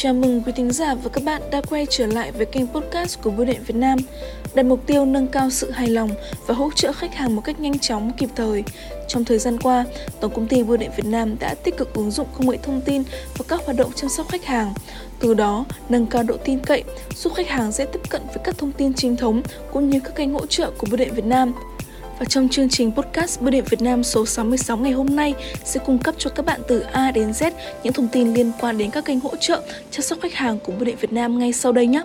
Chào mừng quý thính giả và các bạn đã quay trở lại với kênh podcast của Bưu điện Việt Nam, đặt mục tiêu nâng cao sự hài lòng và hỗ trợ khách hàng một cách nhanh chóng, kịp thời. Trong thời gian qua, Tổng công ty Bưu điện Việt Nam đã tích cực ứng dụng công nghệ thông tin vào các hoạt động chăm sóc khách hàng, từ đó nâng cao độ tin cậy, giúp khách hàng dễ tiếp cận với các thông tin chính thống cũng như các kênh hỗ trợ của Bưu điện Việt Nam. Và trong chương trình podcast Bưu điện Việt Nam số 66 ngày hôm nay sẽ cung cấp cho các bạn từ A đến Z những thông tin liên quan đến các kênh hỗ trợ chăm sóc khách hàng của Bưu điện Việt Nam ngay sau đây nhé.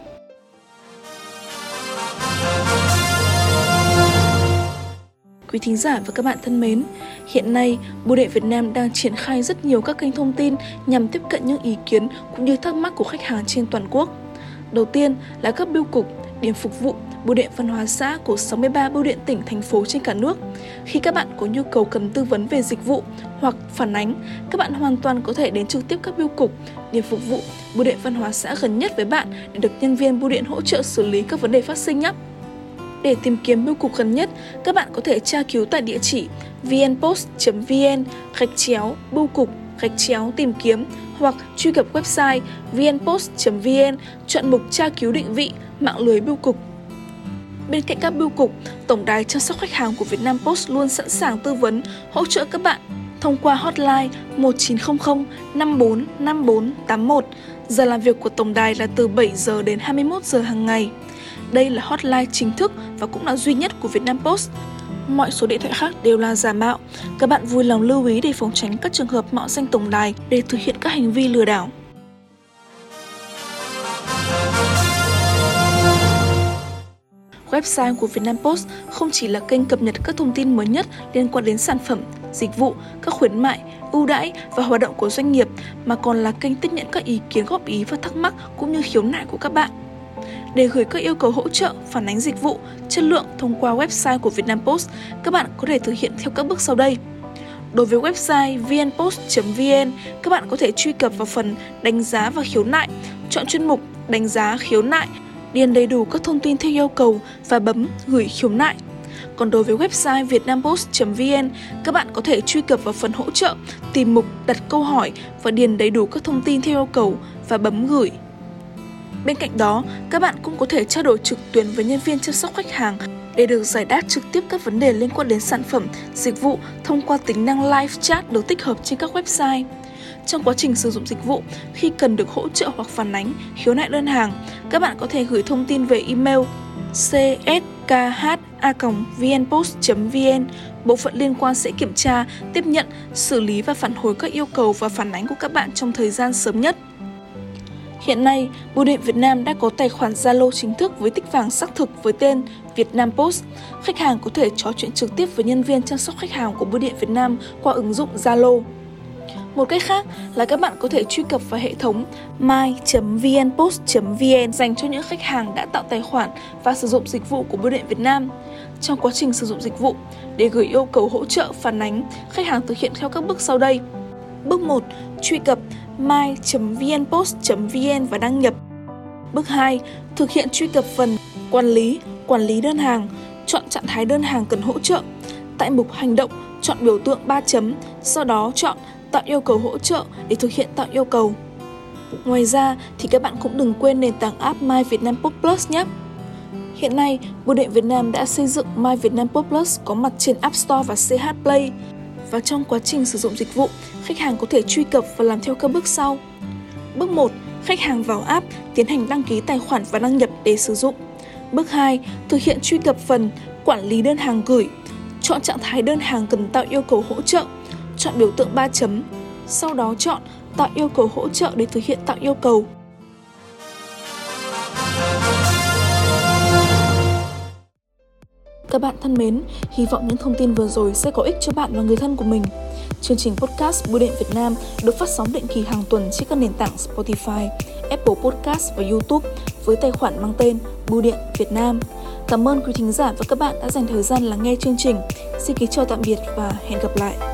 Quý thính giả và các bạn thân mến, hiện nay Bưu điện Việt Nam đang triển khai rất nhiều các kênh thông tin nhằm tiếp cận những ý kiến cũng như thắc mắc của khách hàng trên toàn quốc. Đầu tiên là các bưu cục, điểm phục vụ, bưu điện văn hóa xã của 63 bưu điện tỉnh, thành phố trên cả nước. Khi các bạn có nhu cầu cần tư vấn về dịch vụ hoặc phản ánh, các bạn hoàn toàn có thể đến trực tiếp các bưu cục, điểm phục vụ, bưu điện văn hóa xã gần nhất với bạn để được nhân viên bưu điện hỗ trợ xử lý các vấn đề phát sinh nhé. Để tìm kiếm bưu cục gần nhất, các bạn có thể tra cứu tại địa chỉ vnpost.vn gạch chéo bưu cục gạch chéo tìm kiếm hoặc truy cập website vnpost.vn, chọn mục tra cứu định vị, mạng lưới bưu cục. Bên cạnh các bưu cục, Tổng đài chăm sóc khách hàng của Vietnam Post luôn sẵn sàng tư vấn, hỗ trợ các bạn thông qua hotline 1900 54 54 81. Giờ làm việc của tổng đài là từ 7 giờ đến 21 giờ hàng ngày. Đây là hotline chính thức và cũng là duy nhất của Vietnam Post. Mọi số điện thoại khác đều là giả mạo. Các bạn vui lòng lưu ý để phòng tránh các trường hợp mạo danh tổng đài để thực hiện các hành vi lừa đảo. Website của Vietnam Post không chỉ là kênh cập nhật các thông tin mới nhất liên quan đến sản phẩm, dịch vụ, các khuyến mại, ưu đãi và hoạt động của doanh nghiệp mà còn là kênh tiếp nhận các ý kiến góp ý và thắc mắc cũng như khiếu nại của các bạn. Để gửi các yêu cầu hỗ trợ, phản ánh dịch vụ, chất lượng thông qua website của Vietnam Post, các bạn có thể thực hiện theo các bước sau đây. Đối với website vnpost.vn, các bạn có thể truy cập vào phần đánh giá và khiếu nại, chọn chuyên mục đánh giá khiếu nại điền đầy đủ các thông tin theo yêu cầu và bấm gửi khiếu nại. Còn đối với website vietnampost.vn, các bạn có thể truy cập vào phần hỗ trợ, tìm mục đặt câu hỏi và điền đầy đủ các thông tin theo yêu cầu và bấm gửi. Bên cạnh đó, các bạn cũng có thể trao đổi trực tuyến với nhân viên chăm sóc khách hàng để được giải đáp trực tiếp các vấn đề liên quan đến sản phẩm, dịch vụ thông qua tính năng live chat được tích hợp trên các website. Trong quá trình sử dụng dịch vụ, khi cần được hỗ trợ hoặc phản ánh, khiếu nại đơn hàng, các bạn có thể gửi thông tin về email csKha.vnpost.vn. Bộ phận liên quan sẽ kiểm tra, tiếp nhận, xử lý và phản hồi các yêu cầu và phản ánh của các bạn trong thời gian sớm nhất. Hiện nay, Bưu điện Việt Nam đã có tài khoản Zalo chính thức với tích vàng xác thực với tên Việt Nam Post. Khách hàng có thể trò chuyện trực tiếp với nhân viên chăm sóc khách hàng của Bưu điện Việt Nam qua ứng dụng Zalo. Một cách khác là các bạn có thể truy cập vào hệ thống my.vnpost.vn dành cho những khách hàng đã tạo tài khoản và sử dụng dịch vụ của Bưu điện Việt Nam. Trong quá trình sử dụng dịch vụ, để gửi yêu cầu hỗ trợ phản ánh, khách hàng thực hiện theo các bước sau đây. Bước 1. Truy cập my.vnpost.vn và đăng nhập. Bước 2. Thực hiện truy cập phần Quản lý, quản lý đơn hàng, chọn trạng thái đơn hàng cần hỗ trợ. Tại mục Hành động, chọn biểu tượng 3 chấm, sau đó chọn tạo yêu cầu hỗ trợ để thực hiện tạo yêu cầu. Ngoài ra thì các bạn cũng đừng quên nền tảng app My Vietnam Post Plus nhé. Hiện nay, Bưu điện Việt Nam đã xây dựng My Vietnam Post Plus có mặt trên App Store và CH Play. Và trong quá trình sử dụng dịch vụ, khách hàng có thể truy cập và làm theo các bước sau. Bước 1. Khách hàng vào app, tiến hành đăng ký tài khoản và đăng nhập để sử dụng. Bước 2. Thực hiện truy cập phần Quản lý đơn hàng gửi. Chọn trạng thái đơn hàng cần tạo yêu cầu hỗ trợ chọn biểu tượng 3 chấm, sau đó chọn tạo yêu cầu hỗ trợ để thực hiện tạo yêu cầu. Các bạn thân mến, hy vọng những thông tin vừa rồi sẽ có ích cho bạn và người thân của mình. Chương trình podcast Bưu điện Việt Nam được phát sóng định kỳ hàng tuần trên các nền tảng Spotify, Apple Podcast và YouTube với tài khoản mang tên Bưu điện Việt Nam. Cảm ơn quý thính giả và các bạn đã dành thời gian lắng nghe chương trình. Xin kính chào tạm biệt và hẹn gặp lại.